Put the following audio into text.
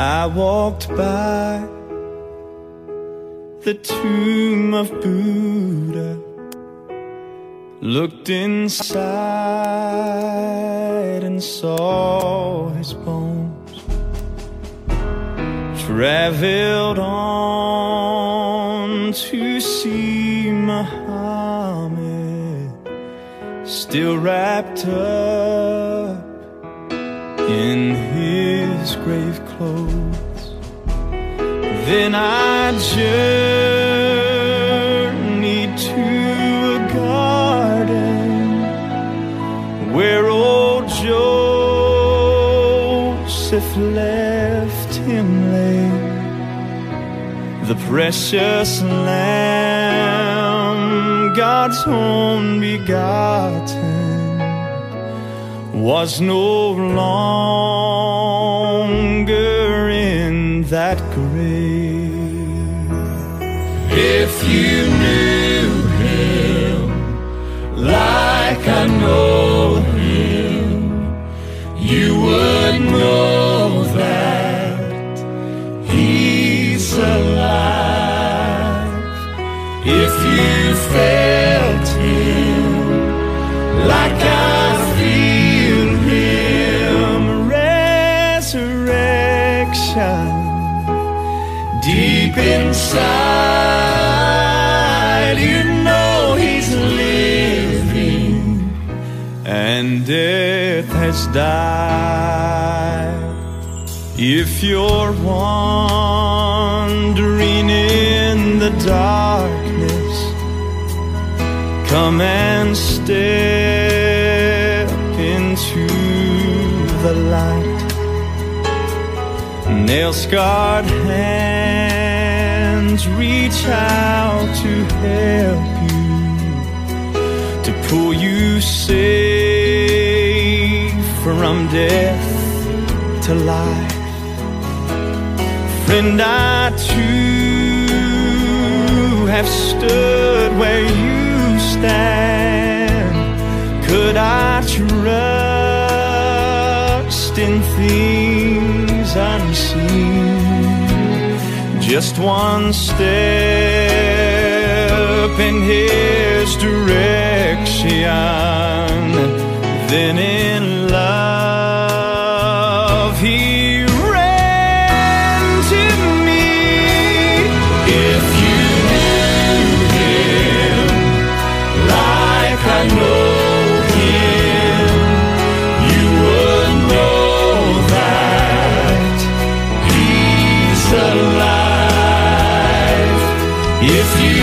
I walked by the tomb of Buddha, looked inside and saw his bones, traveled on to see Muhammad, still wrapped up in his grave clothes. Then I journeyed to a garden where old Joseph left him lay. The precious lamb, God's own begotten was no longer If you knew him like I know him, you would know that he's alive. If you felt him like I feel him, Resurrection, deep inside, death has died. If you're wandering in the darkness, come and step into the light. Nail scarred hands reach out to help you to pull you safe from death to life. Friend, I too have stood where you stand. Could I trust in things unseen? Just one step in his direction, then in If you